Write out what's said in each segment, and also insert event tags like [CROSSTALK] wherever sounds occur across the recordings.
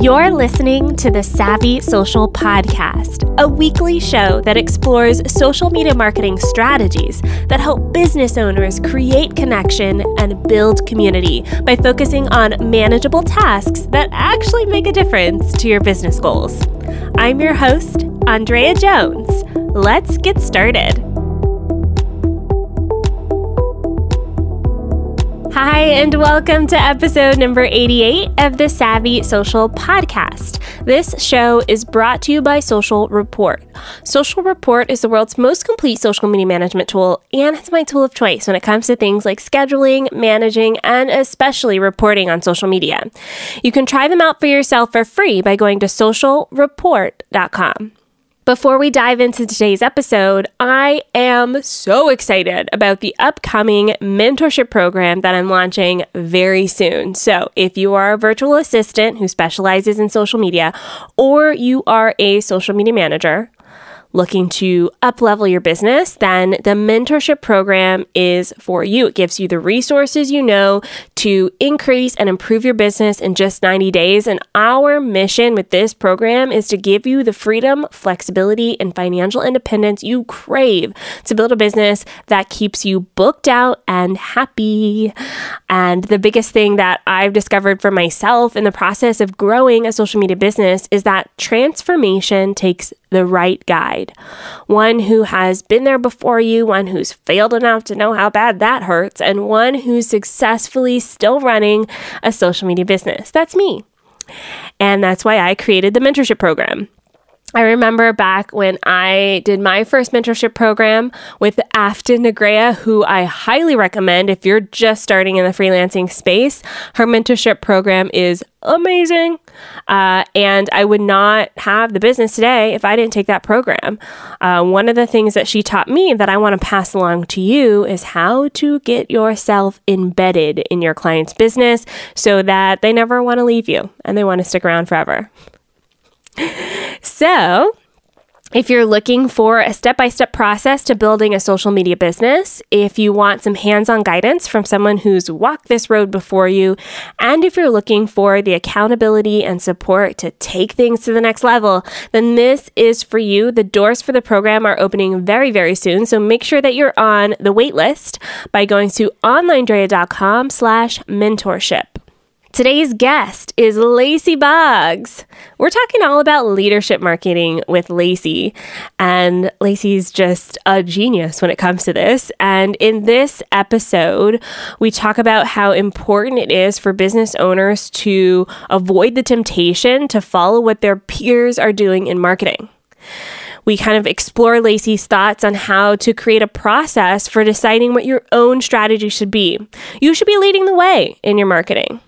You're listening to the Savvy Social Podcast, a weekly show that explores social media marketing strategies that help business owners create connection and build community by focusing on manageable tasks that actually make a difference to your business goals. I'm your host, Andrea Jones. Let's get started. Hi, and welcome to episode number 88 of the Savvy Social Podcast. This show is brought to you by Social Report. Social Report is the world's most complete social media management tool, and it's my tool of choice when it comes to things like scheduling, managing, and especially reporting on social media. You can try them out for yourself for free by going to socialreport.com. Before we dive into today's episode, I am so excited about the upcoming mentorship program that I'm launching very soon. So, if you are a virtual assistant who specializes in social media, or you are a social media manager, looking to up level your business, then the mentorship program is for you. It gives you the resources you know to increase and improve your business in just 90 days. And our mission with this program is to give you the freedom, flexibility, and financial independence you crave to build a business that keeps you booked out and happy. And the biggest thing that I've discovered for myself in the process of growing a social media business is that transformation takes the right guide. One who has been there before you, one who's failed enough to know how bad that hurts, and one who's successfully still running a social media business. That's me. And that's why I created the mentorship program. I remember back when I did my first mentorship program with Afton Negrea, who I highly recommend if you're just starting in the freelancing space. Her mentorship program is amazing. Uh, and I would not have the business today if I didn't take that program. Uh, one of the things that she taught me that I want to pass along to you is how to get yourself embedded in your client's business so that they never want to leave you and they want to stick around forever. So, if you're looking for a step by step process to building a social media business, if you want some hands on guidance from someone who's walked this road before you, and if you're looking for the accountability and support to take things to the next level, then this is for you. The doors for the program are opening very, very soon. So make sure that you're on the wait list by going to onlinedrea.com slash mentorship. Today's guest is Lacy Boggs. We're talking all about leadership marketing with Lacy, and Lacy's just a genius when it comes to this. And in this episode, we talk about how important it is for business owners to avoid the temptation to follow what their peers are doing in marketing. We kind of explore Lacy's thoughts on how to create a process for deciding what your own strategy should be. You should be leading the way in your marketing.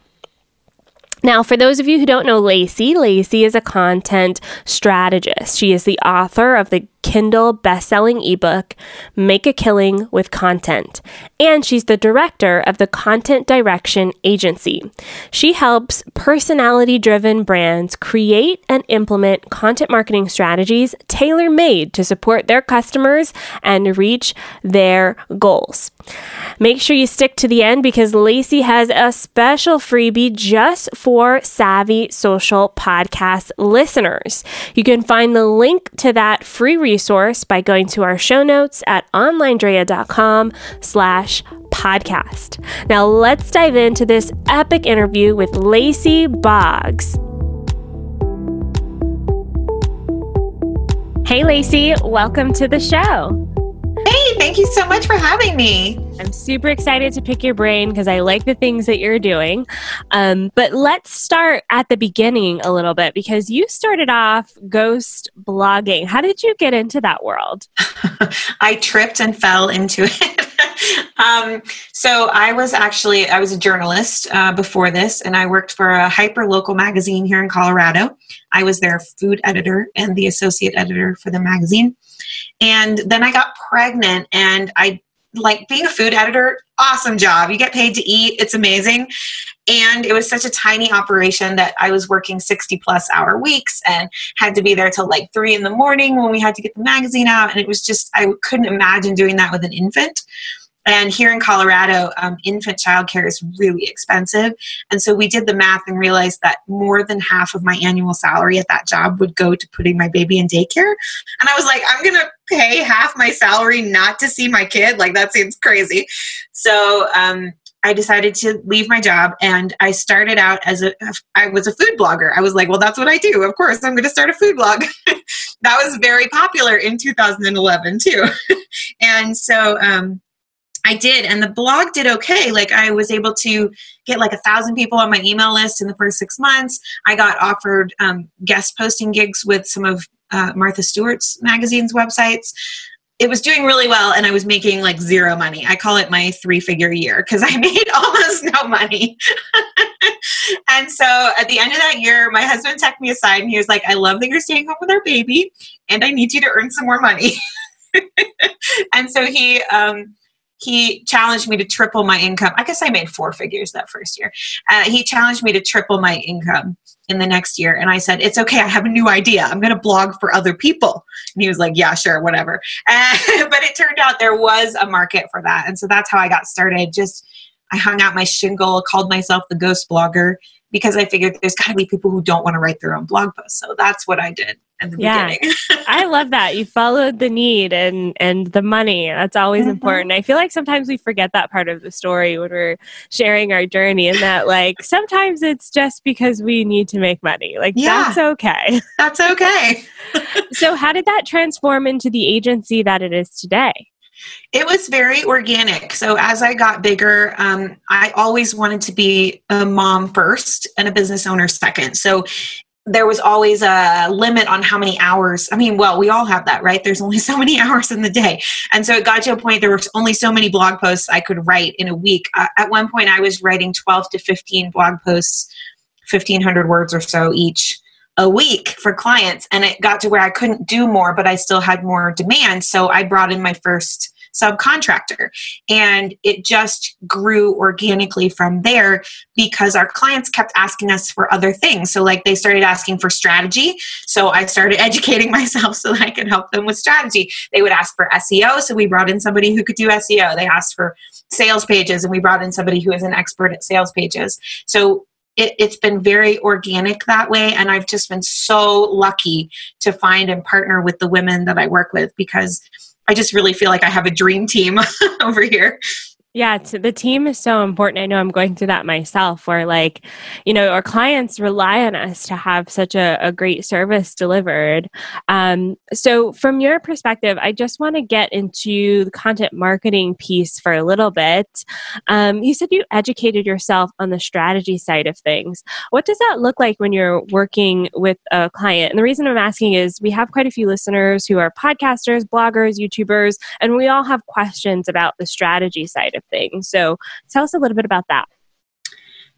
Now, for those of you who don't know Lacy, Lacy is a content strategist. She is the author of the Kindle best-selling ebook Make a Killing with Content, and she's the director of the Content Direction Agency. She helps personality-driven brands create and implement content marketing strategies tailor-made to support their customers and reach their goals. Make sure you stick to the end because Lacy has a special freebie just for Savvy Social Podcast listeners. You can find the link to that free resource by going to our show notes at onlinedrea.com slash podcast. Now let's dive into this epic interview with Lacy Boggs. Hey Lacy, welcome to the show. Hey, thank you so much for having me. I'm super excited to pick your brain because I like the things that you're doing. Um, but let's start at the beginning a little bit because you started off ghost blogging. How did you get into that world? [LAUGHS] I tripped and fell into it. [LAUGHS] um, so I was actually I was a journalist uh, before this, and I worked for a hyper local magazine here in Colorado. I was their food editor and the associate editor for the magazine. And then I got pregnant and I like being a food editor, awesome job. You get paid to eat, it's amazing. And it was such a tiny operation that I was working 60 plus hour weeks and had to be there till like three in the morning when we had to get the magazine out. And it was just, I couldn't imagine doing that with an infant. And here in Colorado, um, infant childcare is really expensive. And so we did the math and realized that more than half of my annual salary at that job would go to putting my baby in daycare. And I was like, I'm going to pay half my salary not to see my kid. Like, that seems crazy. So, um, I decided to leave my job and I started out as a I was a food blogger. I was like, well that's what I do. Of course, I'm going to start a food blog. [LAUGHS] that was very popular in 2011 too. [LAUGHS] and so um, I did, and the blog did okay. Like I was able to get like a thousand people on my email list in the first six months. I got offered um, guest posting gigs with some of uh, Martha Stewart's magazine's websites. It was doing really well, and I was making like zero money. I call it my three figure year because I [LAUGHS] made almost no money. [LAUGHS] and so at the end of that year, my husband took me aside and he was like, I love that you're staying home with our baby, and I need you to earn some more money. [LAUGHS] and so he, um, he challenged me to triple my income. I guess I made four figures that first year. Uh, he challenged me to triple my income in the next year. And I said, It's okay. I have a new idea. I'm going to blog for other people. And he was like, Yeah, sure, whatever. Uh, [LAUGHS] but it turned out there was a market for that. And so that's how I got started. Just I hung out my shingle, called myself the ghost blogger because I figured there's got to be people who don't want to write their own blog posts. So that's what I did the yeah. beginning. I love that. You followed the need and and the money. That's always mm-hmm. important. I feel like sometimes we forget that part of the story when we're sharing our journey and that like sometimes it's just because we need to make money. Like yeah, that's okay. That's okay. [LAUGHS] so how did that transform into the agency that it is today? It was very organic. So as I got bigger, um, I always wanted to be a mom first and a business owner second. So there was always a limit on how many hours. I mean, well, we all have that, right? There's only [LAUGHS] so many hours in the day. And so it got to a point there were only so many blog posts I could write in a week. Uh, at one point, I was writing 12 to 15 blog posts, 1,500 words or so each a week for clients. And it got to where I couldn't do more, but I still had more demand. So I brought in my first subcontractor. And it just grew organically from there because our clients kept asking us for other things. So, like, they started asking for strategy. So, I started [LAUGHS] educating myself so that I could help them with strategy. They would ask for SEO. So, we brought in somebody who could do SEO. They asked for sales pages, and we brought in somebody who is an expert at sales pages. So, it, has been very organic that way and i've just been so lucky to find and partner with the women that i work with because I just really feel like I have a dream team [LAUGHS] over here. Yeah, the team is so important. I know I'm going through that myself, where like, you know, our clients rely on us to have such a, a great service delivered. Um, so, from your perspective, I just want to get into the content marketing piece for a little bit. Um, you said you educated yourself on the strategy side of things. What does that look like when you're working with a client? And the reason I'm asking is we have quite a few listeners who are podcasters, bloggers, YouTubers, and we all have questions about the strategy side of of things. So tell us a little bit about that.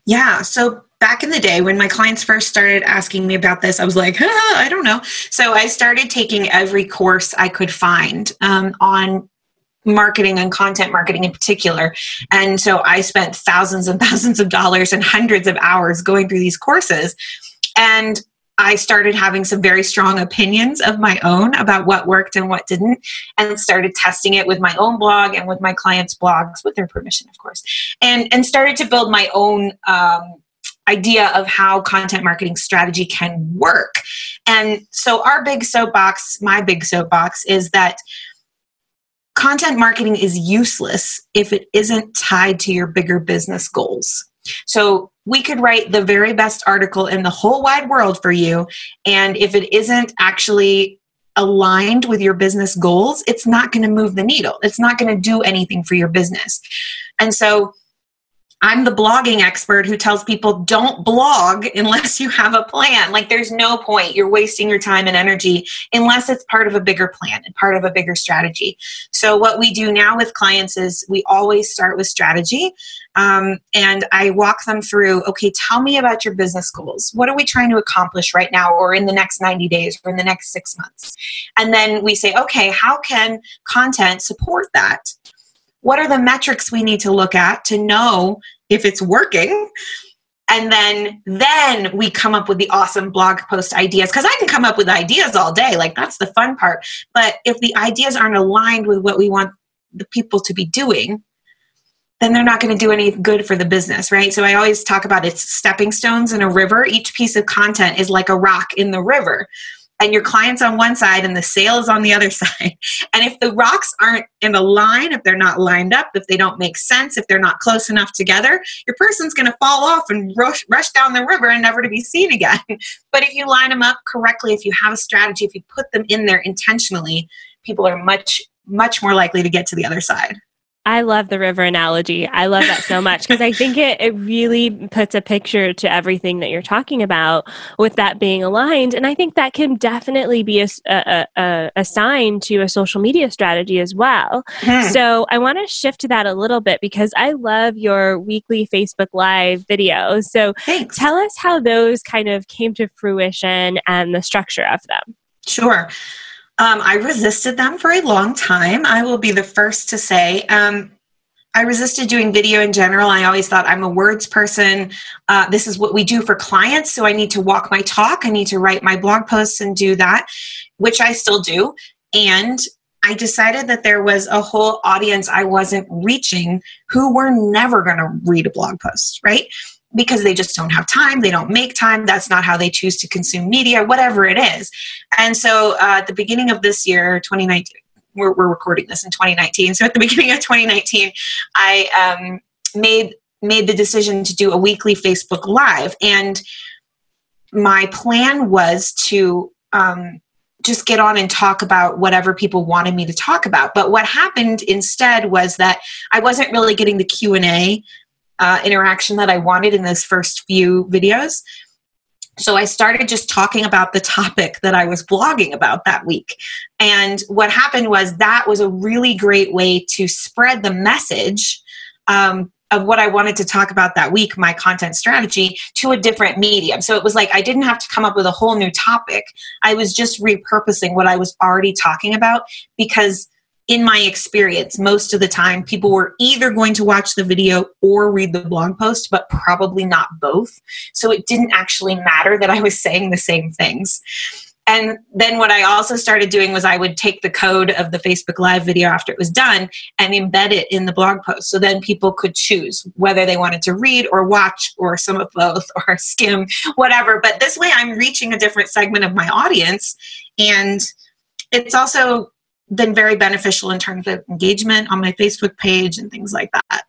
Yeah. So back in the day when my clients first started asking me about this, I was like, [LAUGHS] ah, I don't know. So I started taking every course I could find um, on marketing and content marketing in particular. And so I spent thousands and [LAUGHS] thousands of dollars and hundreds of hours going through these courses. And I started having some very strong opinions of my own about what worked and what didn't, and started testing it with my own blog and with my clients' blogs, with their permission, of course, and and started to build my own um, idea of how content marketing strategy can work. And so, our big soapbox, my big soapbox, is that content marketing is useless if it isn't tied to your bigger business goals. So we could write the very best article in the whole wide world for you. And if it isn't actually aligned with your business goals, it's not going to move the needle. It's not going to do anything for your business. And so I'm the blogging expert who tells people don't blog unless you have a plan. Like, there's no point. You're wasting your time and energy unless it's part of a bigger plan and part of a bigger strategy. So, what we do now with clients is we always start with strategy. Um, and I walk them through okay, tell me about your business goals. What are we trying to accomplish right now, or in the next 90 days, or in the next six months? And then we say, okay, how can content support that? What are the metrics we need to look at to know if it's working and then then we come up with the awesome blog post ideas because i can come up with ideas all day like that's the fun part but if the ideas aren't aligned with what we want the people to be doing then they're not going to do any good for the business, right? So I always talk about it's stepping stones in a river. Each piece of content is like a rock in the river and your client's on one side and the sales on the other [LAUGHS] side. And if the rocks aren't in a line, if they're not lined up, if they don't make sense, if they're not close enough together, your person's going to fall off and rush, rush down the river and never to be seen again. [LAUGHS] but if you line them up correctly, if you have a strategy, if you put them in there intentionally, people are much, much more likely to get to the other side. I love the river analogy. I love that so much because I think it, it really puts a picture to everything that you're talking about with that being aligned. And I think that can definitely be a, a, a, a sign to a social media strategy as well. Hmm. So I want to shift to that a little bit because I love your weekly Facebook Live videos. So Thanks. tell us how those kind of came to fruition and the structure of them. Sure. Um, I resisted them for a long time. I will be the first to say. Um, I resisted doing video in general. I always thought I'm a words person. Uh, this is what we do for clients. So I need to walk my talk. I need to write my blog posts and do that, which I still do. And I decided that there was a whole audience I wasn't reaching who were never going to read a blog post, right? Because they just don't have time, they don't make time, that's not how they choose to consume media, whatever it is. And so uh, at the beginning of this year, 2019, we're, we're, recording this in 2019. So at the [LAUGHS] beginning of 2019, I um, made made the decision to do a weekly Facebook Live, and my plan was to um, just get on and talk about whatever people wanted me to talk about. But what happened instead was that I wasn't really getting the Q and A uh, interaction that I wanted in those first few videos. So I started just talking about the topic that I was blogging about that week. And what happened was that was a really great way to spread the message um, of what I wanted to talk about that week, my content strategy, to a different medium. So it was like I didn't have to come up with a whole new topic. I was just repurposing what I was already talking about because in my experience, most of the time, people were either going to watch the video or read the blog post, but probably not both. So it didn't actually matter that I was saying the same things. And then what I also started doing was I would take the code of the Facebook Live video after it was done and embed it in the blog post. So then people could choose whether they wanted to read or watch or some of both [LAUGHS] or skim, whatever. But this way I'm reaching a different segment of my audience. And it's also been very beneficial in terms of engagement on my Facebook page and things like that.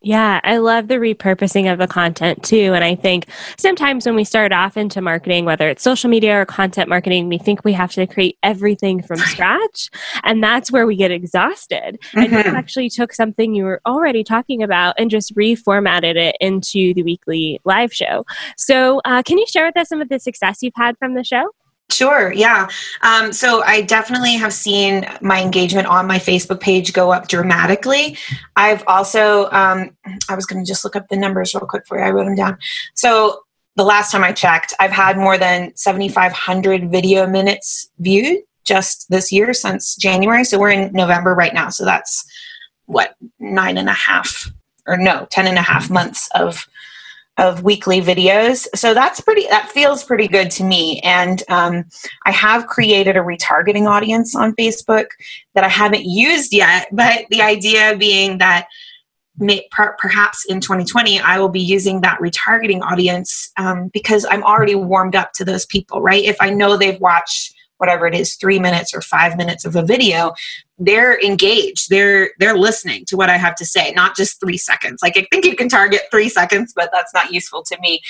Yeah, I love the repurposing of the content too. And I think sometimes when we start off into marketing, whether it's social media or content marketing, we think we have to create everything from scratch. And that's where we get exhausted. Mm-hmm. And you actually took something you were already talking about and just reformatted it into the weekly live show. So, uh, can you share with us some of the success you've had from the show? Sure, yeah. Um, so I definitely have seen my engagement on my Facebook page go up dramatically. I've also, um, I was going to just look up the numbers real quick for you. I wrote them down. So the last time I checked, I've had more than 7,500 video minutes viewed just this year since January. So we're in November right now. So that's what, nine and a half, or no, ten and a half months of of weekly videos. So that's pretty, that feels pretty good to me. And um, I have created a retargeting audience on Facebook that I haven't used yet, but the idea being that may, per, perhaps in 2020 I will be using that retargeting audience um, because I'm already warmed up to those people, right? If I know they've watched whatever it is three minutes or five minutes of a video they're engaged they're they're listening to what i have to say not just three seconds like i think you can target three seconds but that's not useful to me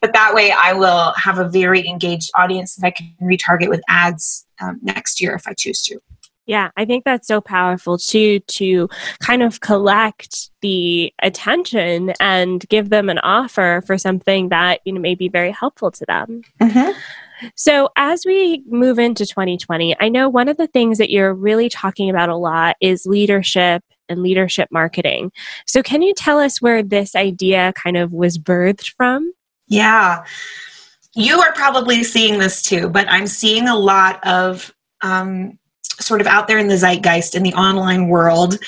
but that way i will have a very engaged audience that i can retarget with ads um, next year if i choose to yeah, I think that's so powerful too to kind of collect the attention and give them an offer for something that you know may be very helpful to them. Mm-hmm. So, as we move into 2020, I know one of the things that you're really talking about a lot is leadership and leadership marketing. So, can you tell us where this idea kind of was birthed from? Yeah. You are probably seeing this too, but I'm seeing a lot of um, sort of out there in the zeitgeist in the online world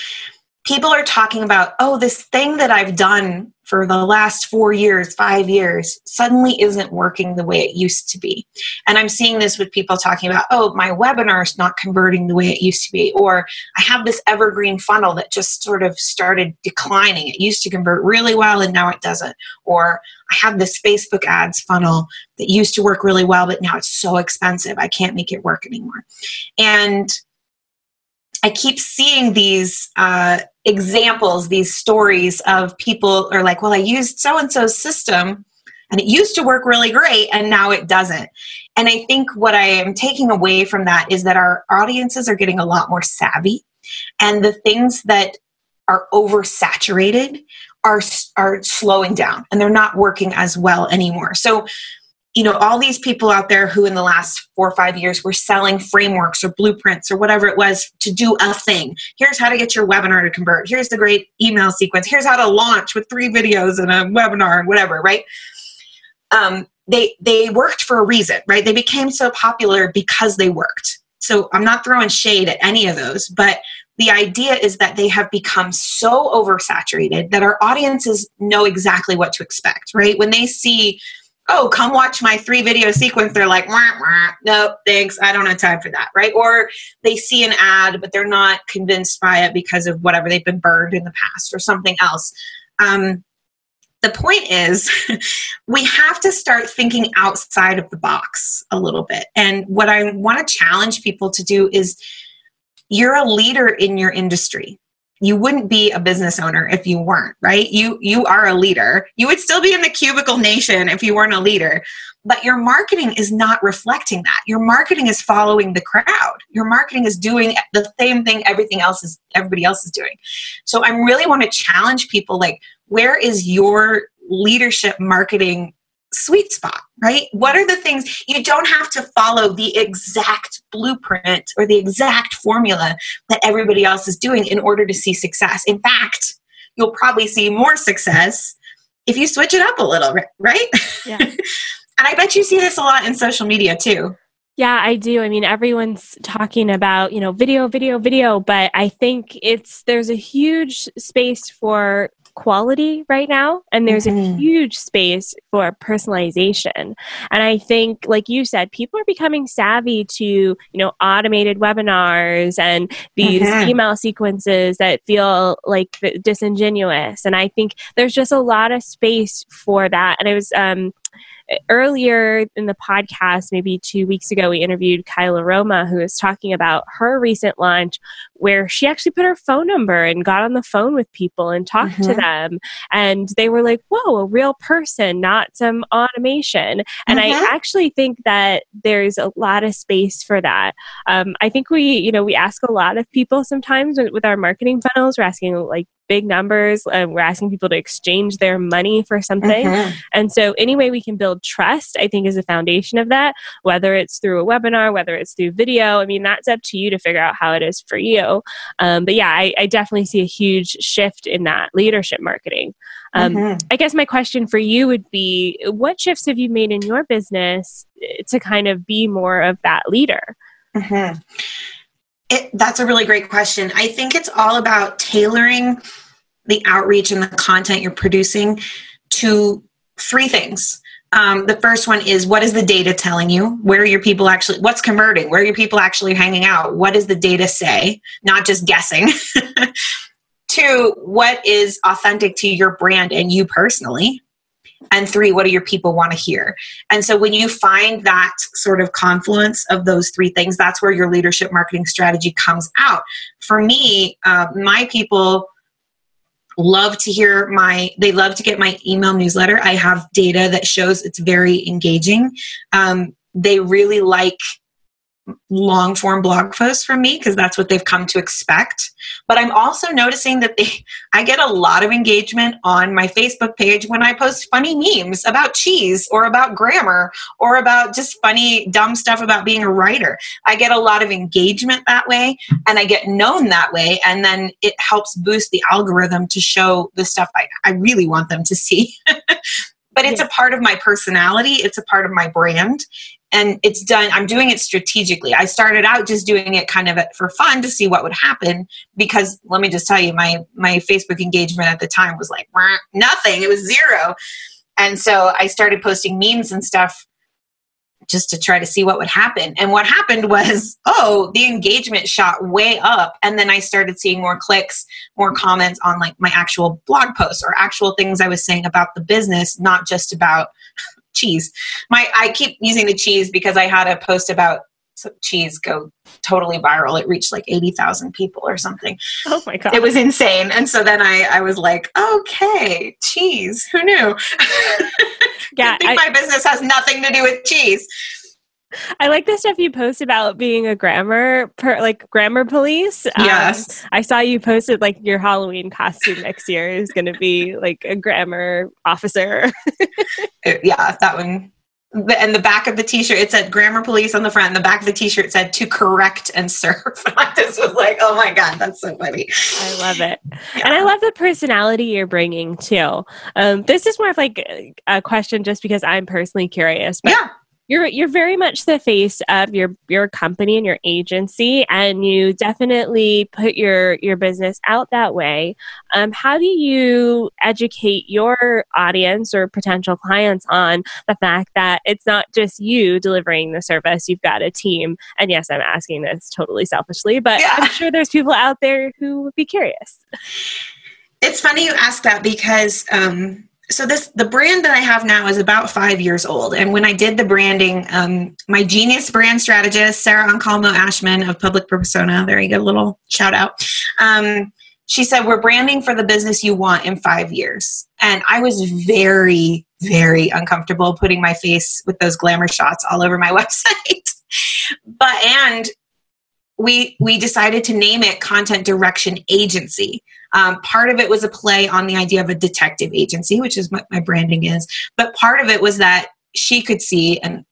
people are talking about, oh, this thing that I've done for the last four years, five years, suddenly isn't working the way it used to be. And I'm seeing this with people talking about, oh, my webinar is not converting the way it used to be. Or I have this evergreen funnel that just sort of started declining. It used to convert really well and now it doesn't. Or I have this Facebook ads funnel that used to work really well, but now it's so expensive. I can't make it work anymore. And I keep seeing these uh, examples, these stories of people are like, well, I used so and so's system and it used to work really great and now it doesn't. And I think what I am taking away from that is that our audiences are getting a lot more savvy and the things that are oversaturated are are slowing down and they're not working as well anymore. So you know all these people out there who in the last four or five years were selling frameworks or blueprints or whatever it was to do a thing. Here's how to get your webinar to convert. Here's the great email sequence. Here's how to launch with three videos and a webinar and whatever right? Um, they they worked for a reason right? They became so popular because they worked. So i'm not throwing shade at any of those but the idea is that they have become so oversaturated that our audiences know exactly what to expect right? When they see oh, come watch my three video sequence, they're like, wah, wah, no, thanks, I don't have time for that, right? Or they see an ad, but they're not convinced by it because of whatever they've been burned in the past or something else. Um, the point is, [LAUGHS] we have to start thinking outside of the box a little bit. And what I want to challenge people to do is you're a leader in your industry you wouldn't be a business owner if you weren't right? You you are a leader. You would still be in the cubicle nation if you weren't a leader but your marketing is not reflecting that. Your marketing is following the crowd. Your marketing is doing the same thing everything else is everybody else is doing. So i really want to challenge people like where is your leadership marketing sweet spot, right? What are the things you don't have to follow the exact blueprint or the exact formula that everybody else is doing in order to see success? In fact, you'll probably see more success if you switch it up a little, right? Yeah. [LAUGHS] and I bet you see this a lot in social media too. Yeah, I do. I mean, everyone's talking about, you know, video, video, video, but I think it's there's a huge space for quality right now and there's mm-hmm. a huge space for personalization and i think like you said people are becoming savvy to you know automated webinars and these mm-hmm. email sequences that feel like disingenuous and i think there's just a lot of space for that and i was um earlier in the podcast, maybe two weeks ago, we interviewed Kyla Roma, who was talking about her recent launch where she actually put her phone number and got on the phone with people and talked mm-hmm. to them. And they were like, whoa, a real person, not some automation. And mm-hmm. I actually think that there's a lot of space for that. Um, I think we, you know, we ask a lot of people sometimes with, with our marketing funnels. We're asking like big numbers. Uh, we're asking people to exchange their money for something. Mm-hmm. And so, any way we can build trust, I think, is the foundation of that, whether it's through a webinar, whether it's through video. I mean, that's up to you to figure out how it is for you. Um, but yeah, I, I, definitely see a huge shift in that leadership marketing. Um, mm-hmm. I guess my question for you would be what shifts have you made in your business to kind of be more of that leader? Mm-hmm. It, that's a really great question. I think it's all about tailoring the outreach and the content you're producing to three things. Um, the first one is what is the data telling you? Where are your people actually, what's converting? Where are your people actually hanging out? What does the data say? Not just guessing. [LAUGHS] Two, what is authentic to your brand and you personally? And three what do your people want to hear? And so when you find that sort of confluence of those three things that's where your leadership marketing strategy comes out. For me uh, my people love to hear my they love to get my email newsletter. I have data that shows it's very engaging. Um, they really like long form blog posts from me because that's what they've come to expect. But I'm also noticing that they I get a lot of engagement on my Facebook page when I post funny memes about cheese or about grammar or about just funny dumb stuff about being a writer. I get a lot of engagement that way and I get known that way and then it helps boost the algorithm to show the stuff I, I really want them to see. [LAUGHS] but it's a part of my personality it's a part of my brand and it's done i'm doing it strategically. I started out just doing it kind of for fun to see what would happen because let me just tell you my my facebook engagement at the time was like nothing it was zero. And so i started posting memes and stuff just to try to see what would happen. And what happened was [LAUGHS] oh the engagement shot way up and then i started seeing more clicks more comments on like my actual blog posts or actual things i was saying about the business not just about cheese. My I keep using the cheese because I had a post about cheese go totally viral. It reached like 80,000 people or something. Oh my God. It was insane. And so then I, I was like, okay, cheese. Who knew? [LAUGHS] Yeah. I think I, my business has nothing to do with cheese. [LAUGHS] I like the stuff you post about being a grammar per, like grammar police. Um, yes. Um, I saw you posted like your Halloween costume next year is going to be like a grammar officer. [LAUGHS] yeah, that one. And the back of the t-shirt, it said grammar police on the front. And the back of the t-shirt said to correct and serve. [LAUGHS] I just was like, oh my God, that's so funny. I love it. Yeah. And I love the personality you're bringing too. Um, this is more of like a question just because I'm personally curious. But yeah you're you're very much the face of your your company and your agency and you definitely put your your business out that way. Um, how do you educate your audience or potential clients on the fact that it's not just you delivering the service you've got a team? And yes i'm asking this totally selfishly but yeah. i'm sure there's people out there who would be curious. It's funny you ask that because um, so this the brand that i have now is about five years old. And when i did the branding um, my genius brand strategist sarah Ancalmo ashman of public persona there you go a little shout out. Um, she said we're branding for the business you want in five years. And i was very very uncomfortable putting my face with those glamour shots all over my [LAUGHS] website. But and we we decided to name it content direction agency um, part of it was a play on the idea of a detective agency, which is what my branding is. But part of it was that she could see, and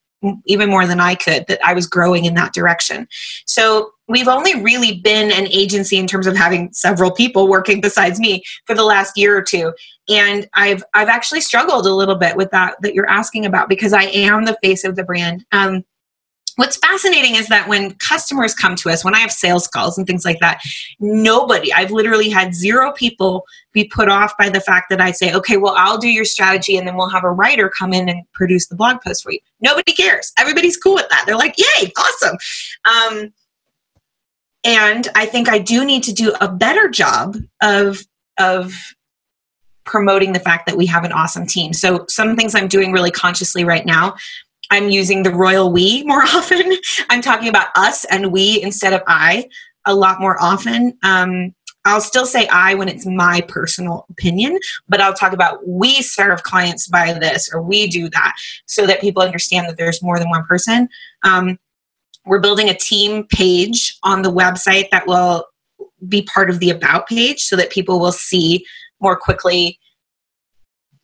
even more than I could, that I was growing in that direction. So we've only really been an agency in terms of having several people working besides me for the last year or two. And I've I've actually struggled a little bit with that that you're asking about because I am the face of the brand. Um, what's fascinating is that when customers come to us when i have sales calls and things like that nobody i've literally had zero people be put off by the fact that i say okay well i'll do your strategy and then we'll have a writer come in and produce the blog post for you nobody cares everybody's cool with that they're like yay awesome um, and i think i do need to do a better job of of promoting the fact that we have an awesome team. So, some things I'm doing really consciously right now. I'm using the royal we more [LAUGHS] often. I'm talking about us and we instead of I a lot more often. Um, I'll still say I when it's my personal opinion, but I'll talk about we serve clients by this or we do that so that people understand that there's more than one person. Um, we're building a team page on the website that will be part of the about page so that people will see more quickly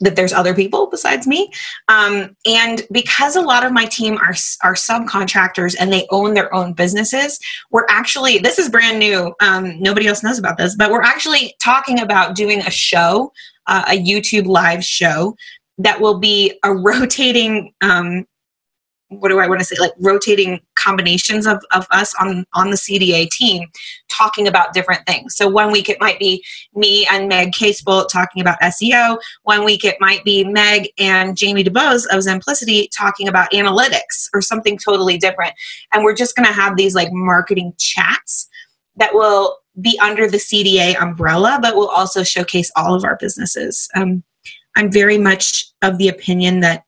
that there's other people besides me. Um, and because a lot of my team are, are subcontractors and they own their own businesses, we're actually, this is brand new. Um, nobody else knows about this, but we're actually talking about doing a show, uh, a YouTube live show that will be a [LAUGHS] rotating um, what do I want to say, like rotating combinations of, of us on, on the CDA team talking about different things. So one week it might be me and Meg Casebolt talking about SEO. One week it might be Meg and Jamie DeBose of Zemplicity talking about analytics or something totally different. And we're just going to have these like marketing chats that will be under the CDA umbrella, but will also showcase all of our businesses. Um, I'm very much of the opinion that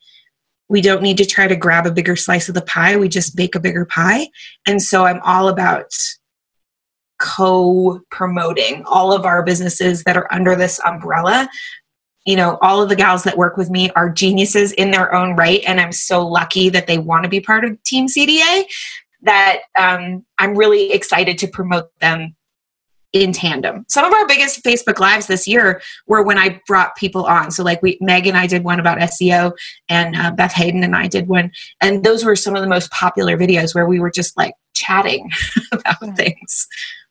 we don't need to try to grab a bigger slice of the pie. We just bake a bigger pie. And so i'm all about co promoting all of our businesses that are under this umbrella. You know all of the gals that work with me are geniuses in their own right and i'm so lucky that they want to be part of team cda that um, i'm really excited to promote them in tandem. Some of our biggest Facebook lives this year were when I brought people on. So like we, Meg and I did one about SEO, and uh, Beth Hayden and I did one, and those were some of the most popular videos where we were just like chatting [LAUGHS] about things.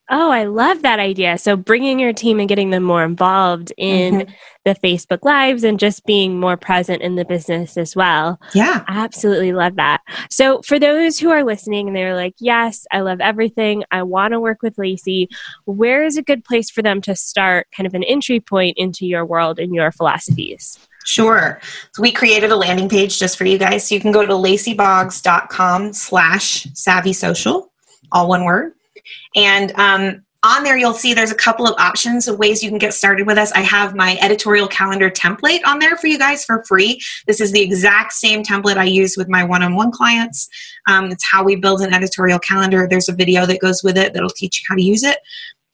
Oh, I love that idea. So bringing your team and getting them more involved in mm-hmm. the Facebook Lives and just being more present in the business as well. Yeah. absolutely love that. So for those who are listening and they're like, yes, I love everything. I want to work with Lacy. Where is a good place for them to start kind of an entry point into your world and your philosophies? Sure. So we created a landing page just for you guys. So you can go to lacyboggs.com slash savvy social, all one word. And um, on there, you'll see there's a couple of options of ways you can get started with us. I have my editorial calendar template on there for you guys for free. This is the exact same template I use with my one on one clients. Um, it's how we build an editorial calendar. There's a video that goes with it that'll teach you how to use it.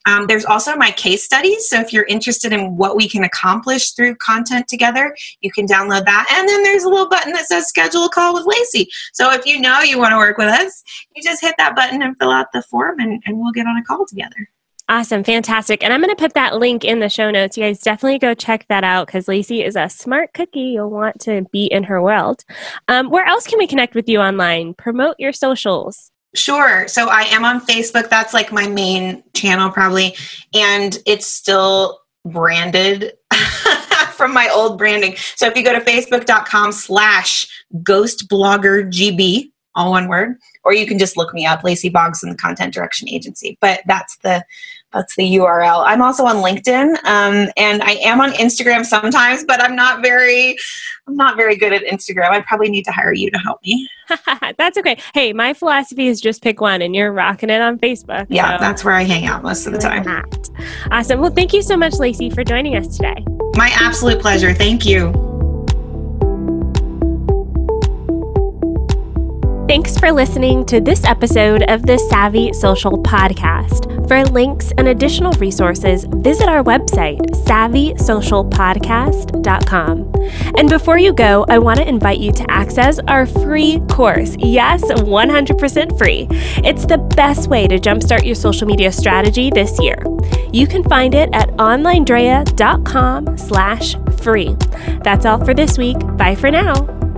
Um, there's also my case studies. So if you're interested in what we can accomplish through content together, you can download that. And then there's a little button that says schedule a call with Lacy. So if you know you want to work with us, you just hit that button and fill out the form and, and we'll get on a call together. Awesome, fantastic. And I'm going to put that link in the show notes. You guys definitely go check that out because Lacy is a smart cookie. You'll want to be in her world. Um, where else can we connect with you online? Promote your socials. Sure. So I am on Facebook. That's like my main channel, probably. And it's still branded [LAUGHS] from my old branding. So if you go to facebook.com slash ghostbloggergb, all one word, or you can just look me up, Lacy Boggs in the Content Direction Agency. But that's the that's the URL. I'm also on LinkedIn, um, and I am on Instagram sometimes, but I'm not very I'm not very good at Instagram. I probably need to hire you to help me. [LAUGHS] that's okay. Hey, my philosophy is just pick one, and you're rocking it on Facebook. Yeah, so. that's where I hang out most of the time. Awesome. Well, thank you so much, Lacy, for joining us today. My absolute pleasure. Thank you. Thanks for listening to this episode of the Savvy Social Podcast. For links and additional resources, visit our website, savvysocialpodcast.com. And before you go, I want to invite you to access our free course. Yes, 100% free. It's the best way to jumpstart your social media strategy this year. You can find it at onlinedrea.com slash free. That's all for this week. Bye for now.